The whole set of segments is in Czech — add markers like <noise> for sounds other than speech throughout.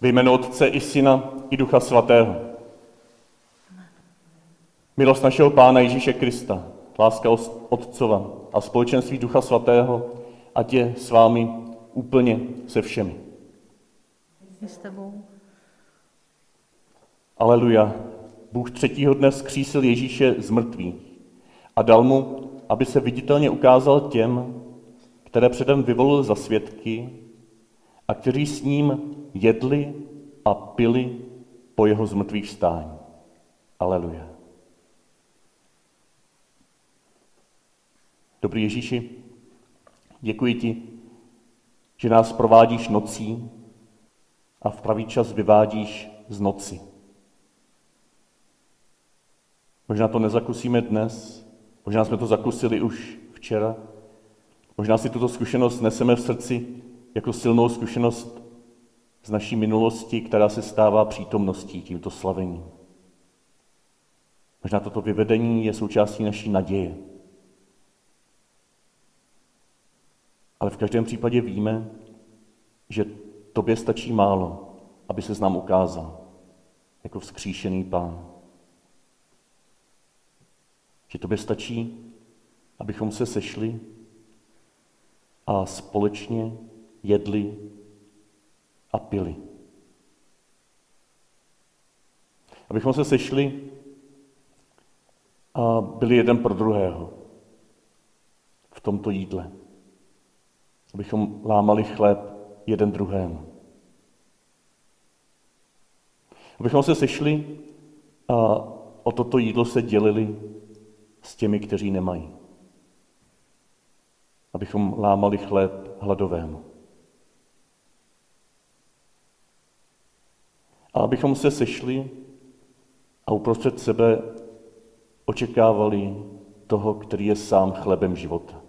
Ve jménu Otce i Syna i Ducha Svatého. Milost našeho Pána Ježíše Krista, láska Otcova a společenství Ducha Svatého, ať je s vámi úplně se všemi. s tebou. Aleluja. Bůh třetího dne zkřísil Ježíše z mrtvých a dal mu, aby se viditelně ukázal těm, které předem vyvolil za svědky a kteří s ním jedli a pili po jeho zmrtvých vstání. Aleluja. Dobrý Ježíši, děkuji ti, že nás provádíš nocí a v pravý čas vyvádíš z noci. Možná to nezakusíme dnes, možná jsme to zakusili už včera, možná si tuto zkušenost neseme v srdci jako silnou zkušenost z naší minulosti, která se stává přítomností tímto slavením. Možná toto vyvedení je součástí naší naděje. Ale v každém případě víme, že tobě stačí málo, aby se nám ukázal jako vzkříšený pán. Že tobě stačí, abychom se sešli a společně jedli a pili. Abychom se sešli a byli jeden pro druhého v tomto jídle. Abychom lámali chléb jeden druhému. Abychom se sešli a o toto jídlo se dělili s těmi, kteří nemají. Abychom lámali chléb hladovému. A abychom se sešli a uprostřed sebe očekávali toho, který je sám chlebem života.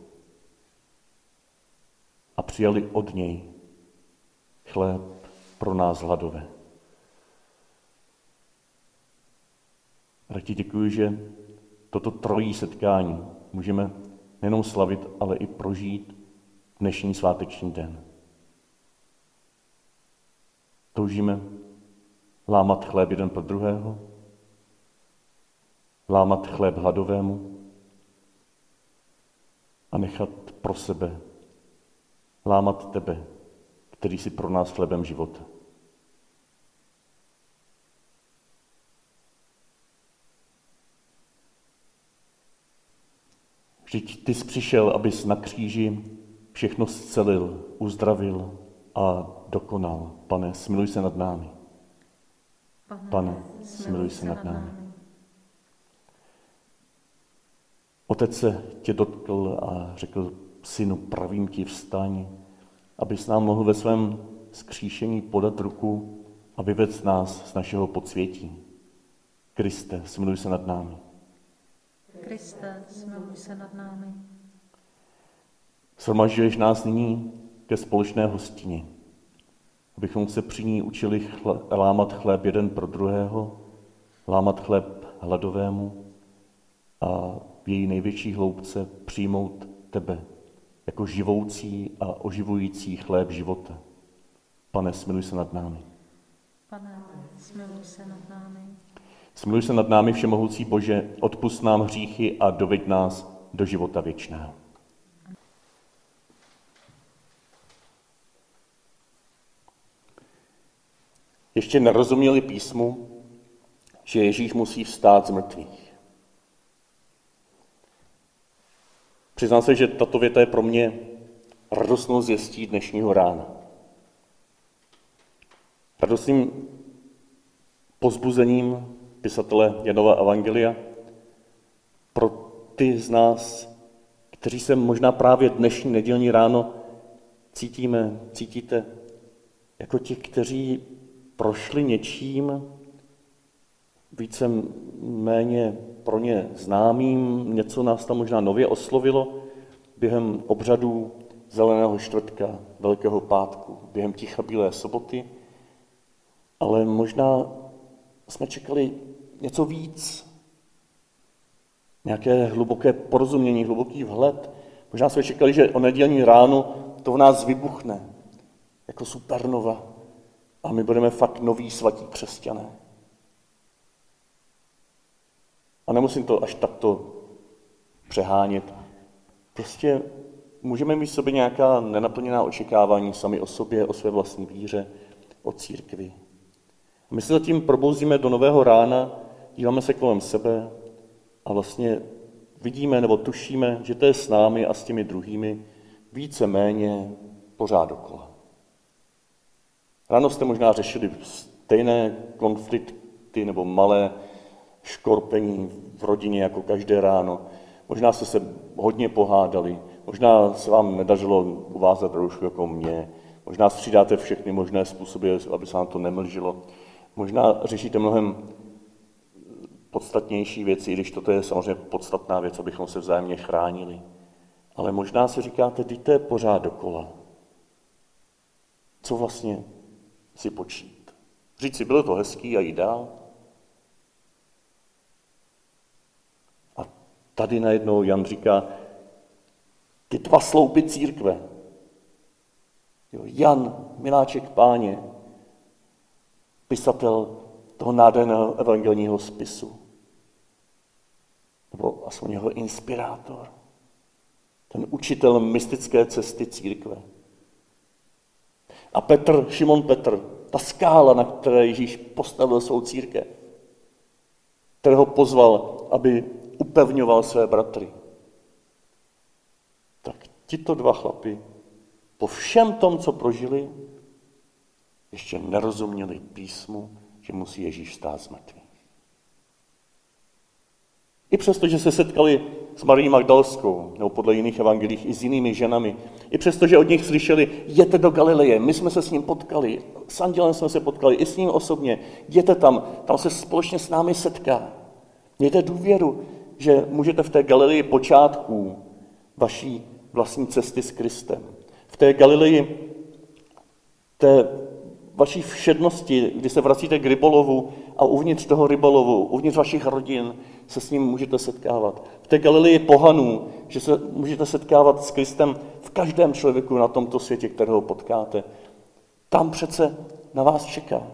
A přijali od něj chléb pro nás hladové. Tak ti děkuji, že toto trojí setkání můžeme nejenom slavit, ale i prožít dnešní sváteční den. Toužíme lámat chléb jeden pro druhého, lámat chléb hladovému a nechat pro sebe lámat tebe, který si pro nás chlebem života. Vždyť ty jsi přišel, abys na kříži všechno zcelil, uzdravil a dokonal. Pane, smiluj se nad námi. Pane, smiluj se nad námi. Otec se tě dotkl a řekl, synu, pravím ti vstaň, abys nám mohl ve svém skříšení podat ruku a vyvec nás z našeho podsvětí. Kriste, smiluj se nad námi. Kriste, smiluj se nad námi. Shromažďuješ nás nyní ke společné hostině abychom se při ní učili chle, lámat chléb jeden pro druhého, lámat chléb hladovému a v její největší hloubce přijmout tebe jako živoucí a oživující chléb života. Pane, smiluj se nad námi. Pane, smiluj se nad námi. Smiluj se nad námi, Všemohoucí Bože, odpust nám hříchy a doveď nás do života věčného. Ještě nerozuměli písmu, že Ježíš musí vstát z mrtvých. Přiznám se, že tato věta je pro mě radostnou zjistí dnešního rána. Radostným pozbuzením pisatele Janova Evangelia pro ty z nás, kteří se možná právě dnešní nedělní ráno cítíme, cítíte jako ti, kteří prošli něčím více méně pro ně známým, něco nás tam možná nově oslovilo během obřadů Zeleného čtvrtka, Velkého pátku, během Ticha Bílé soboty, ale možná jsme čekali něco víc, nějaké hluboké porozumění, hluboký vhled. Možná jsme čekali, že o nedělní ráno to v nás vybuchne, jako supernova, A my budeme fakt noví svatí křesťané. A nemusím to až takto přehánět. Prostě můžeme mít v sobě nějaká nenaplněná očekávání sami o sobě, o své vlastní víře, o církvi. A my se zatím probouzíme do nového rána, díváme se kolem sebe a vlastně vidíme nebo tušíme, že to je s námi a s těmi druhými více méně pořád dokola. Ráno jste možná řešili stejné konflikty nebo malé škorpení v rodině jako každé ráno. Možná jste se hodně pohádali, možná se vám nedařilo uvázat roušku jako mě, možná střídáte všechny možné způsoby, aby se vám to nemlžilo. Možná řešíte mnohem podstatnější věci, i když toto je samozřejmě podstatná věc, abychom se vzájemně chránili. Ale možná si říkáte, je pořád dokola. Co vlastně si počít? Říct si, bylo to hezký a jít dál? A tady najednou Jan říká, ty dva sloupy církve. Jo, Jan, miláček páně, pisatel toho nádherného evangelního spisu. Nebo aspoň jeho inspirátor. Ten učitel mystické cesty církve. A Petr, Šimon Petr, ta skála, na které Ježíš postavil svou církev, kterého pozval, aby upevňoval své bratry. Tak tito dva chlapy po všem tom, co prožili, ještě nerozuměli písmu, že musí Ježíš stát z mrtvých. I přesto, že se setkali s Marí Magdalskou, nebo podle jiných evangelích i s jinými ženami, i přesto, že od nich slyšeli, jděte do Galileje, my jsme se s ním potkali, s andělem jsme se potkali, i s ním osobně, jděte tam, tam se společně s námi setká. Mějte důvěru, že můžete v té Galileji počátků vaší vlastní cesty s Kristem. V té Galileji té vaší všednosti, kdy se vracíte k rybolovu a uvnitř toho rybolovu, uvnitř vašich rodin se s ním můžete setkávat. V té Galilii pohanů, že se můžete setkávat s Kristem v každém člověku na tomto světě, kterého potkáte. Tam přece na vás čeká.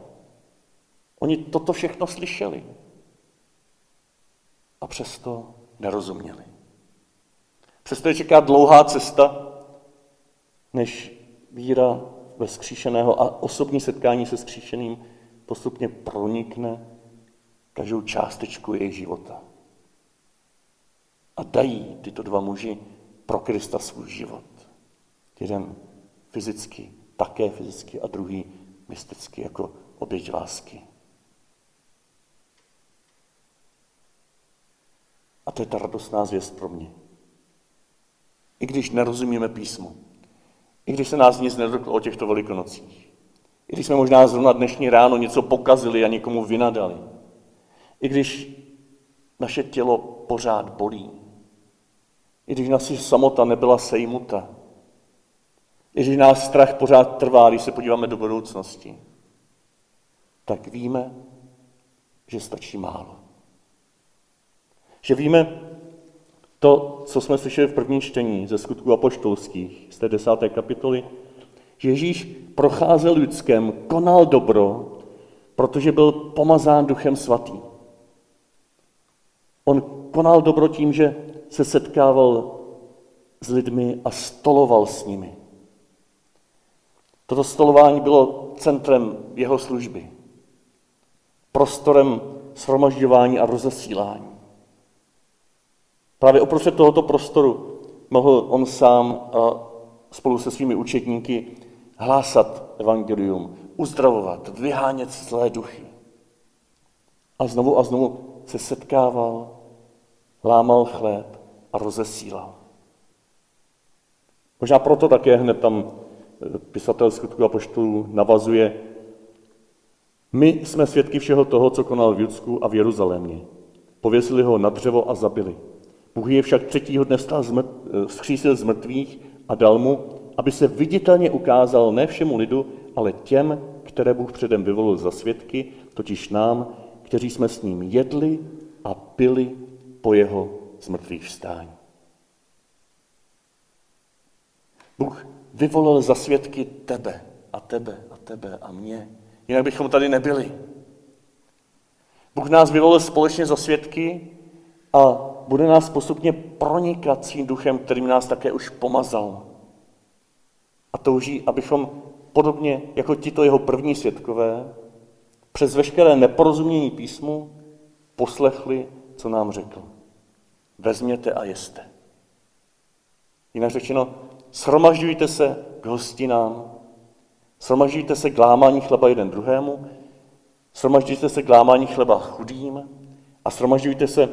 Oni toto všechno slyšeli. A přesto nerozuměli. Přesto je čeká dlouhá cesta, než víra ve skříšeného a osobní setkání se skříšeným postupně pronikne každou částečku jejich života. A dají tyto dva muži pro Krista svůj život. Jeden fyzicky, také fyzicky a druhý mysticky jako oběť lásky. A to je ta radostná zvěst pro mě. I když nerozumíme písmu, i když se nás nic nedotklo o těchto velikonocích. I když jsme možná zrovna dnešní ráno něco pokazili a někomu vynadali. I když naše tělo pořád bolí. I když naše samota nebyla sejmuta. I když nás strach pořád trvá, když se podíváme do budoucnosti. Tak víme, že stačí málo. Že víme, to, co jsme slyšeli v prvním čtení ze skutků apoštolských, z té desáté kapitoly, že Ježíš procházel lidském, konal dobro, protože byl pomazán duchem svatým. On konal dobro tím, že se setkával s lidmi a stoloval s nimi. Toto stolování bylo centrem jeho služby, prostorem shromažďování a rozesílání. Právě uprostřed tohoto prostoru mohl on sám a spolu se svými učetníky hlásat evangelium, uzdravovat, vyhánět zlé duchy. A znovu a znovu se setkával, lámal chléb a rozesílal. Možná proto také hned tam eh, pisatel skutku a poštů navazuje. My jsme svědky všeho toho, co konal v Judsku a v Jeruzalémě. Pověsili ho na dřevo a zabili. Bůh je však třetího dne vstal z mrt, z mrtvých a dal mu, aby se viditelně ukázal ne všemu lidu, ale těm, které Bůh předem vyvolil za svědky, totiž nám, kteří jsme s ním jedli a pili po jeho zmrtvých vstání. Bůh vyvolil za svědky tebe a tebe a tebe a mě, Jinak bychom tady nebyli. Bůh nás vyvolil společně za svědky a bude nás postupně pronikat svým duchem, kterým nás také už pomazal. A touží, abychom podobně jako tito jeho první svědkové, přes veškeré neporozumění písmu poslechli, co nám řekl. Vezměte a jeste. Jinak řečeno, shromažďujte se k hostinám, shromažďujte se k lámání chleba jeden druhému, shromažďujte se k lámání chleba chudým a shromažďujte se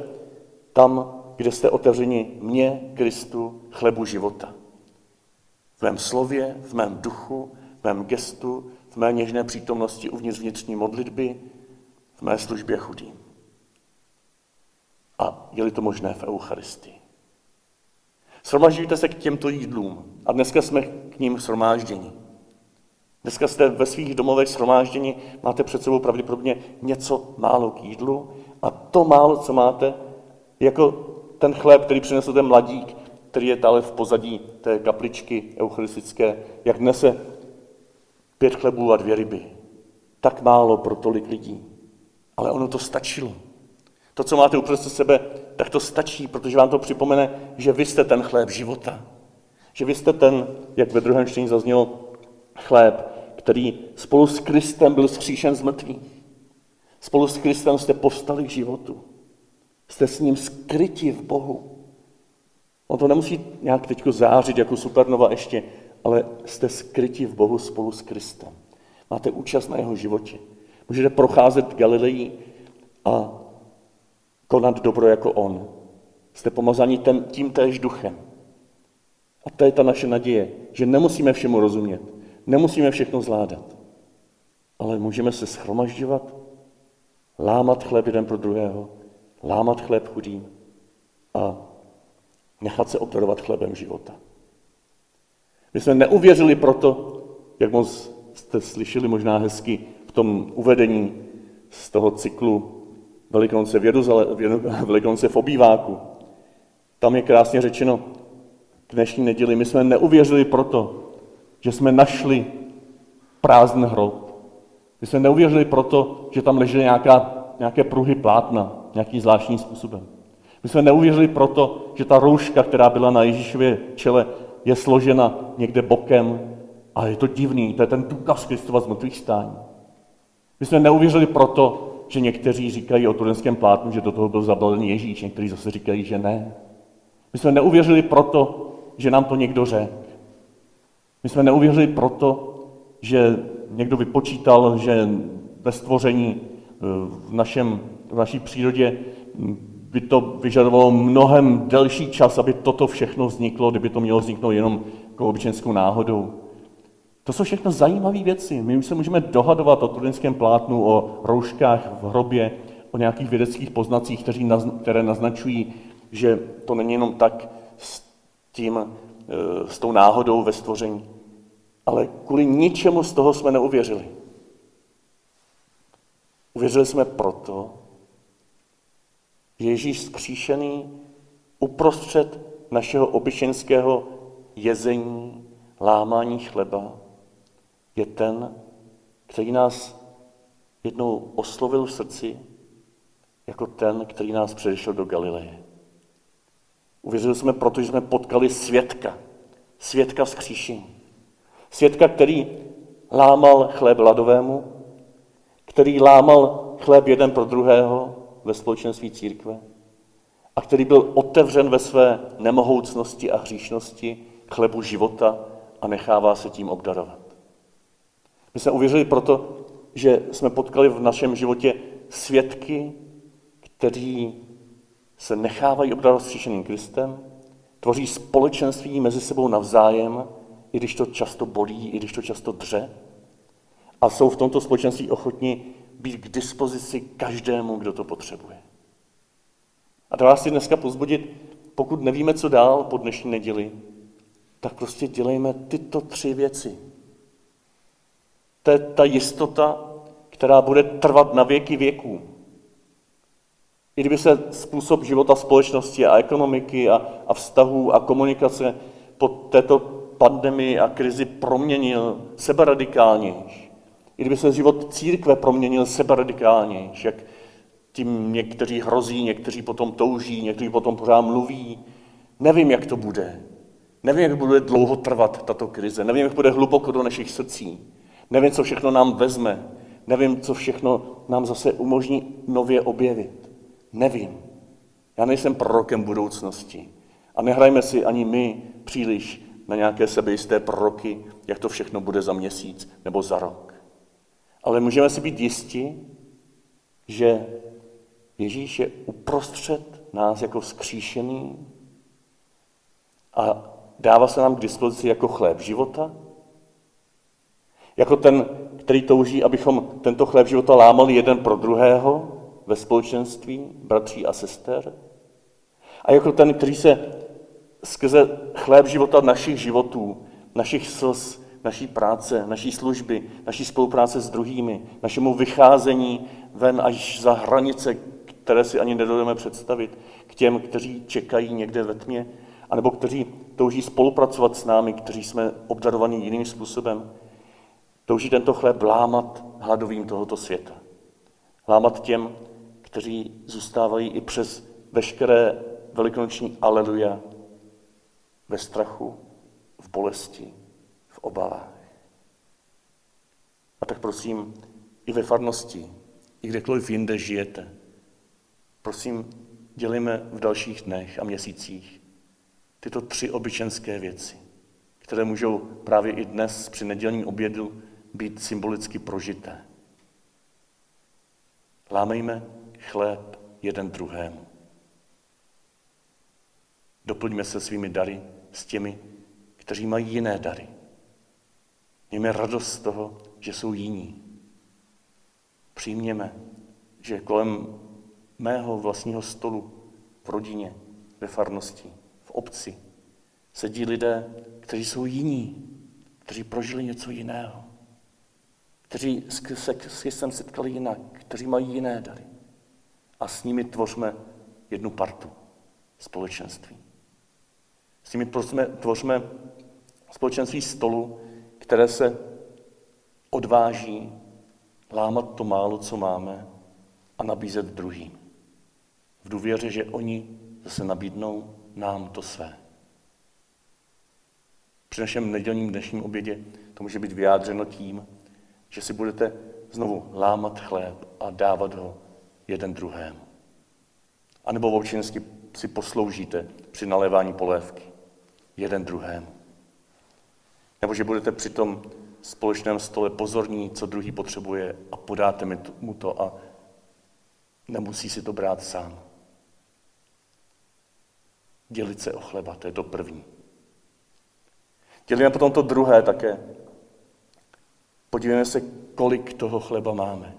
tam, kde jste otevřeni mně, Kristu, chlebu života. V mém slově, v mém duchu, v mém gestu, v mé něžné přítomnosti uvnitř vnitřní modlitby, v mé službě chudým. A je-li to možné v Eucharistii. Shromažďujte se k těmto jídlům. A dneska jsme k ním shromážděni. Dneska jste ve svých domovech shromážděni, máte před sebou pravděpodobně něco málo k jídlu a to málo, co máte, jako ten chléb, který přinesl ten mladík, který je tady v pozadí té kapličky eucharistické, jak nese pět chlebů a dvě ryby. Tak málo pro tolik lidí. Ale ono to stačilo. To, co máte uprostřed sebe, tak to stačí, protože vám to připomene, že vy jste ten chléb života. Že vy jste ten, jak ve druhém čtení zaznělo, chléb, který spolu s Kristem byl zkříšen z mrtvých. Spolu s Kristem jste povstali k životu. Jste s ním skryti v Bohu. On to nemusí nějak teď zářit jako supernova ještě, ale jste skryti v Bohu spolu s Kristem. Máte účast na jeho životě. Můžete procházet Galilejí a konat dobro jako on. Jste pomazaní ten, tím též duchem. A to je ta naše naděje, že nemusíme všemu rozumět, nemusíme všechno zvládat, ale můžeme se schromažďovat, lámat chléb jeden pro druhého, lámat chléb chudým a nechat se obdarovat chlebem života. My jsme neuvěřili proto, jak moc jste slyšeli možná hezky v tom uvedení z toho cyklu Velikonce v, Jeruzale, <laughs> Velikonce v obýváku. Tam je krásně řečeno k dnešní neděli, my jsme neuvěřili proto, že jsme našli prázdný hrob. My jsme neuvěřili proto, že tam ležely nějaká, nějaké pruhy plátna, nějakým zvláštním způsobem. My jsme neuvěřili proto, že ta rouška, která byla na Ježíšově čele, je složena někde bokem a je to divný, to je ten důkaz Kristova z mrtvých stání. My jsme neuvěřili proto, že někteří říkají o turenském plátnu, že do toho byl zabalený Ježíš, někteří zase říkají, že ne. My jsme neuvěřili proto, že nám to někdo řekl. My jsme neuvěřili proto, že někdo vypočítal, že ve stvoření eh, v, našem, v naší přírodě by to vyžadovalo mnohem delší čas, aby toto všechno vzniklo, kdyby to mělo vzniknout jenom jako obyčejskou náhodou. To jsou všechno zajímavé věci. My už se můžeme dohadovat o turinském plátnu, o rouškách v hrobě, o nějakých vědeckých poznacích, které naznačují, že to není jenom tak s, tím, e, s tou náhodou ve stvoření. Ale kvůli ničemu z toho jsme neuvěřili. Uvěřili jsme proto, že Ježíš zkříšený uprostřed našeho obyčejného jezení, lámání chleba, je ten, který nás jednou oslovil v srdci jako ten, který nás předešel do Galileje. Uvěřili jsme proto, že jsme potkali svědka, svědka vzkříšení. Svědka, který lámal chléb ladovému, který lámal chléb jeden pro druhého ve společenství církve a který byl otevřen ve své nemohoucnosti a hříšnosti chlebu života a nechává se tím obdarovat. My jsme uvěřili proto, že jsme potkali v našem životě svědky, kteří se nechávají obdarovat stříšeným Kristem, tvoří společenství mezi sebou navzájem, i když to často bolí, i když to často dře, a jsou v tomto společenství ochotní být k dispozici každému, kdo to potřebuje. A to vás chci dneska pozbudit, pokud nevíme, co dál po dnešní neděli, tak prostě dělejme tyto tři věci. To je ta jistota, která bude trvat na věky věků. I kdyby se způsob života společnosti a ekonomiky a, a vztahů a komunikace po této pandemii a krizi proměnil seberadikálnější, i kdyby se život církve proměnil sebe radikálně, jak tím někteří hrozí, někteří potom touží, někteří potom pořád mluví. Nevím, jak to bude. Nevím, jak bude dlouho trvat tato krize. Nevím, jak bude hluboko do našich srdcí. Nevím, co všechno nám vezme. Nevím, co všechno nám zase umožní nově objevit. Nevím. Já nejsem prorokem budoucnosti. A nehrajme si ani my příliš na nějaké sebejisté proroky, jak to všechno bude za měsíc nebo za rok. Ale můžeme si být jisti, že Ježíš je uprostřed nás jako vzkříšený a dává se nám k dispozici jako chléb života, jako ten, který touží, abychom tento chléb života lámali jeden pro druhého ve společenství, bratří a sester, a jako ten, který se skrze chléb života našich životů, našich slz, naší práce, naší služby, naší spolupráce s druhými, našemu vycházení ven až za hranice, které si ani nedovedeme představit, k těm, kteří čekají někde ve tmě, anebo kteří touží spolupracovat s námi, kteří jsme obdarovaní jiným způsobem. Touží tento chléb lámat hladovým tohoto světa. Lámat těm, kteří zůstávají i přes veškeré velikonoční aleluja ve strachu, v bolesti, v obavách. A tak prosím, i ve farnosti, i kdekoliv jinde žijete, prosím, dělíme v dalších dnech a měsících tyto tři obyčenské věci, které můžou právě i dnes při nedělním obědu být symbolicky prožité. Lámejme chléb jeden druhému. Doplňme se svými dary s těmi, kteří mají jiné dary. Mějme radost z toho, že jsou jiní. Přijměme, že kolem mého vlastního stolu v rodině, ve farnosti, v obci sedí lidé, kteří jsou jiní, kteří prožili něco jiného, kteří se s Kristem setkali jinak, kteří mají jiné dary. A s nimi tvořme jednu partu společenství. S nimi prosme, tvořme společenství stolu, které se odváží lámat to málo, co máme a nabízet druhým. V důvěře, že oni zase nabídnou nám to své. Při našem nedělním dnešním obědě to může být vyjádřeno tím, že si budete znovu lámat chléb a dávat ho jeden druhému. A nebo občinsky si posloužíte při nalévání polévky jeden druhému. Nebo že budete při tom společném stole pozorní, co druhý potřebuje a podáte mu to a nemusí si to brát sám. Dělit se o chleba, to je to první. Dělíme potom to druhé také. Podívejme se, kolik toho chleba máme.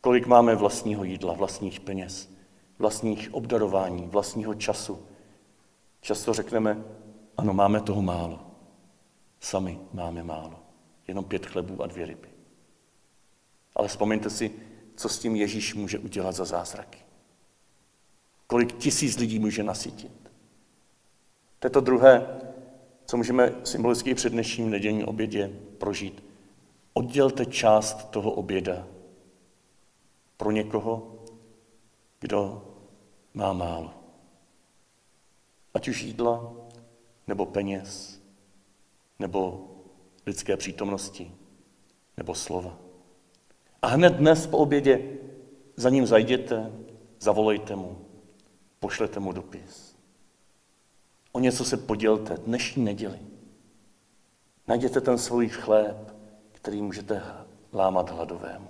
Kolik máme vlastního jídla, vlastních peněz, vlastních obdarování, vlastního času. Často řekneme, ano, máme toho málo. Sami máme málo. Jenom pět chlebů a dvě ryby. Ale vzpomeňte si, co s tím Ježíš může udělat za zázraky. Kolik tisíc lidí může nasytit. To je to druhé, co můžeme symbolicky před dnešním nedělním obědě prožít. Oddělte část toho oběda pro někoho, kdo má málo. Ať už jídla, nebo peněz, nebo lidské přítomnosti, nebo slova. A hned dnes po obědě za ním zajděte, zavolejte mu, pošlete mu dopis. O něco se podělte dnešní neděli. Najděte ten svůj chléb, který můžete lámat hladovému.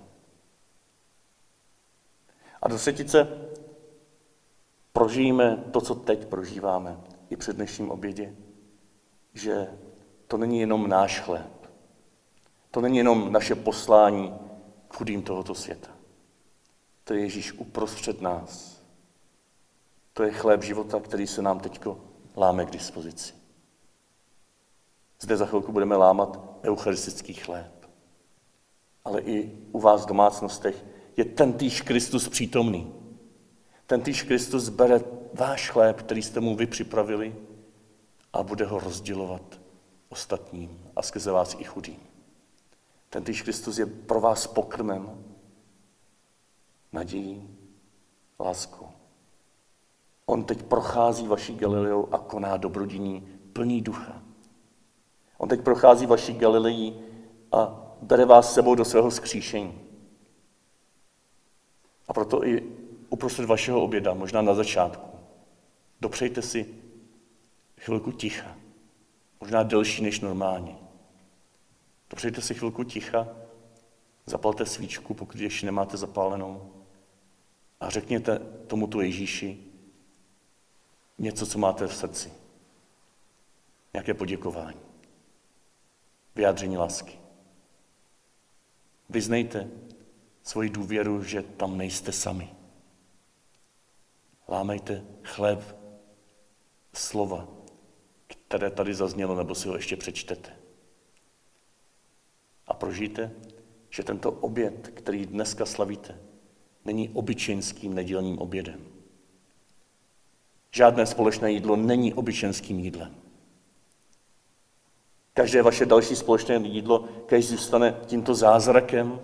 A do setice prožijeme to, co teď prožíváme i před dnešním obědě že to není jenom náš chléb. To není jenom naše poslání k chudým tohoto světa. To je Ježíš uprostřed nás. To je chléb života, který se nám teď láme k dispozici. Zde za chvilku budeme lámat eucharistický chléb. Ale i u vás v domácnostech je ten týž Kristus přítomný. Ten týž Kristus bere váš chléb, který jste mu vy připravili a bude ho rozdělovat ostatním a skrze vás i chudým. Ten Kristus je pro vás pokrmem, nadějí, láskou. On teď prochází vaší Galileou a koná dobrodiní plný ducha. On teď prochází vaší Galileí a bere vás sebou do svého skříšení. A proto i uprostřed vašeho oběda, možná na začátku, dopřejte si chvilku ticha, možná delší než normálně. Dopřejte si chvilku ticha, zapalte svíčku, pokud ještě nemáte zapálenou, a řekněte tomuto Ježíši něco, co máte v srdci. Nějaké poděkování. Vyjádření lásky. Vyznejte svoji důvěru, že tam nejste sami. Lámejte chléb slova, které tady zaznělo, nebo si ho ještě přečtete. A prožijte, že tento oběd, který dneska slavíte, není obyčejnským nedělním obědem. Žádné společné jídlo není obyčejnským jídlem. Každé vaše další společné jídlo, kež zůstane tímto zázrakem,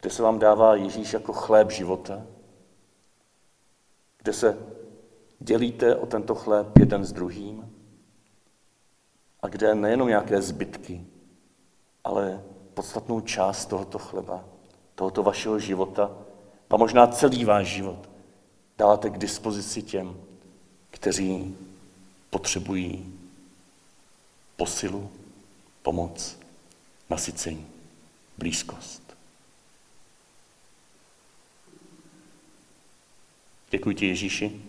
kde se vám dává Ježíš jako chléb života, kde se dělíte o tento chléb jeden s druhým a kde nejenom nějaké zbytky, ale podstatnou část tohoto chleba, tohoto vašeho života a možná celý váš život dáte k dispozici těm, kteří potřebují posilu, pomoc, nasycení, blízkost. Děkuji ti, Ježíši,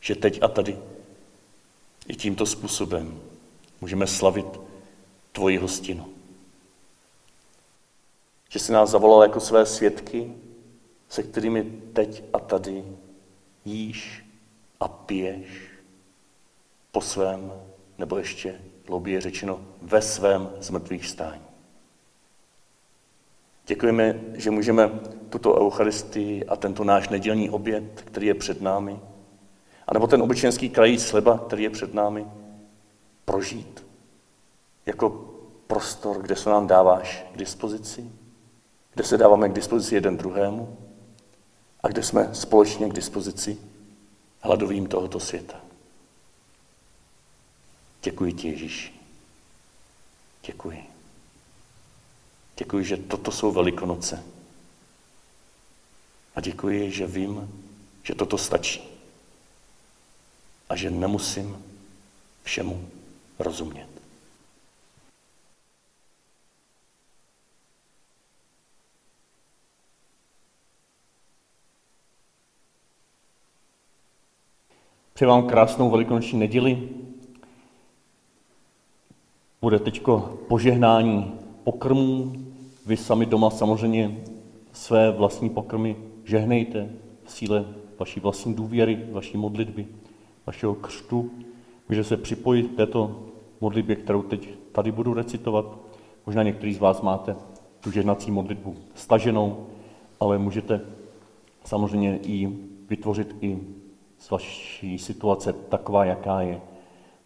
že teď a tady i tímto způsobem můžeme slavit tvoji hostinu. Že jsi nás zavolal jako své svědky, se kterými teď a tady jíš a piješ po svém, nebo ještě hlouběji řečeno, ve svém zmrtvých stání. Děkujeme, že můžeme tuto Eucharistii a tento náš nedělní oběd, který je před námi, anebo ten obyčejný krají sleba, který je před námi, prožít jako prostor, kde se nám dáváš k dispozici, kde se dáváme k dispozici jeden druhému, a kde jsme společně k dispozici hladovým tohoto světa. Děkuji ti, Ježíši. Děkuji. Děkuji, že toto jsou Velikonoce. A děkuji, že vím, že toto stačí. A že nemusím všemu rozumět. Přeji vám krásnou velikonoční neděli. Bude teď požehnání pokrmů. Vy sami doma samozřejmě své vlastní pokrmy žehnejte v síle vaší vlastní důvěry, vaší modlitby, vašeho křtu. Může se připojit k této modlitbě, kterou teď tady budu recitovat. Možná některý z vás máte tu žehnací modlitbu staženou, ale můžete samozřejmě i vytvořit i z vaší situace taková, jaká je.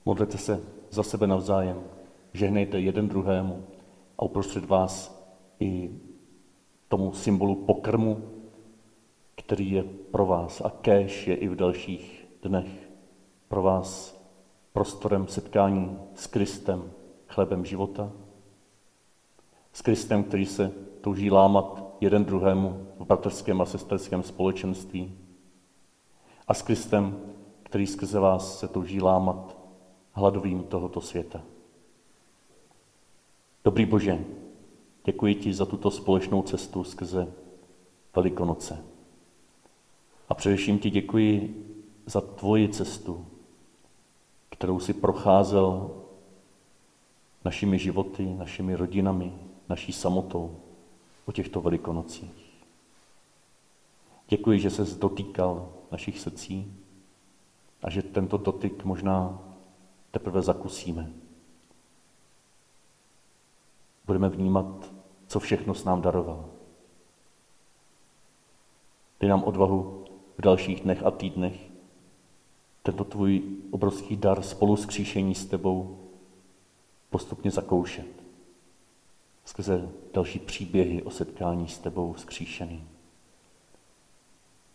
Modlete se za sebe navzájem, žehnejte jeden druhému a uprostřed vás i tomu symbolu pokrmu, který je pro vás. A kéž je i v dalších dnech pro vás prostorem setkání s Kristem, chlebem života, s Kristem, který se touží lámat jeden druhému v bratrském a sesterském společenství, a s Kristem, který skrze vás se touží lámat hladovým tohoto světa. Dobrý Bože, děkuji ti za tuto společnou cestu skrze Velikonoce. A především ti děkuji za tvoji cestu, kterou si procházel našimi životy, našimi rodinami, naší samotou o těchto velikonocích. Děkuji, že se dotýkal našich srdcí a že tento dotyk možná teprve zakusíme. Budeme vnímat, co všechno s nám daroval. Dej nám odvahu v dalších dnech a týdnech tento tvůj obrovský dar spolu s kříšení s tebou postupně zakoušet. skrze další příběhy o setkání s tebou skříšeným,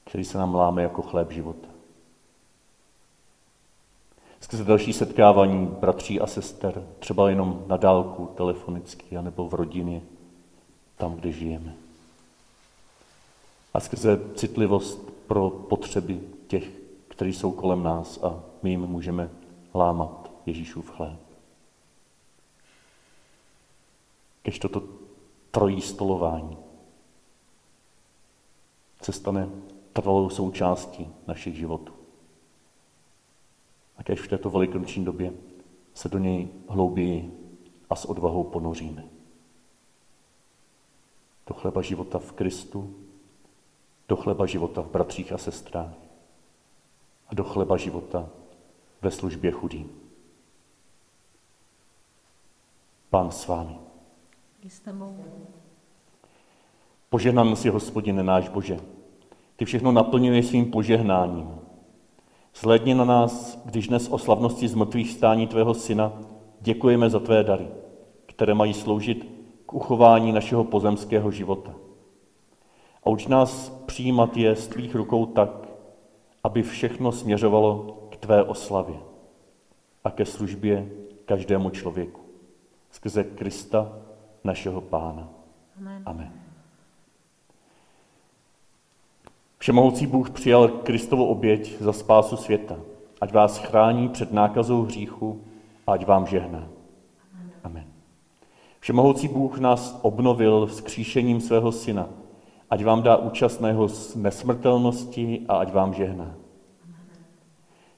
který se nám láme jako chléb života. Skrze další setkávání bratří a sester, třeba jenom na dálku, telefonicky, anebo v rodině, tam, kde žijeme. A skrze citlivost pro potřeby těch, kteří jsou kolem nás a my jim můžeme lámat Ježíšův chléb. Kež toto trojí stolování se stane trvalou součástí našich životů. A kež v této velikonoční době se do něj hlouběji a s odvahou ponoříme. Do chleba života v Kristu, do chleba života v bratřích a sestrách a do chleba života ve službě chudým. Pán s vámi. Požehnan si, hospodine náš Bože. Ty všechno naplňuješ svým požehnáním. Zhledni na nás, když dnes o slavnosti zmrtvých stání tvého syna děkujeme za tvé dary, které mají sloužit k uchování našeho pozemského života. A uč nás přijímat je z tvých rukou tak, aby všechno směřovalo k tvé oslavě a ke službě každému člověku. Skrze Krista, našeho Pána. Amen. Amen. Všemohoucí Bůh přijal Kristovu oběť za spásu světa. Ať vás chrání před nákazou hříchu a ať vám žehná. Amen. Všemohoucí Bůh nás obnovil vzkříšením svého syna. Ať vám dá účast na jeho nesmrtelnosti a ať vám žehná.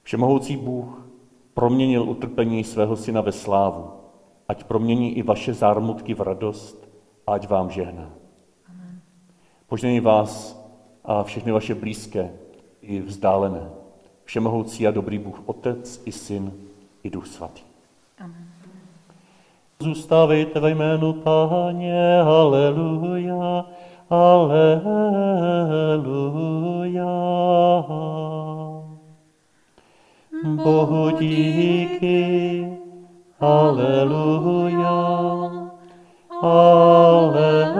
Všemohoucí Bůh proměnil utrpení svého syna ve slávu ať promění i vaše zármutky v radost a ať vám žehná. Požehnej vás a všechny vaše blízké i vzdálené. Všemohoucí a dobrý Bůh Otec i Syn i Duch Svatý. Amen. Zůstávejte ve jménu Páně, aleluja, aleluja. Bohu díky, Alleluja. Alleluja.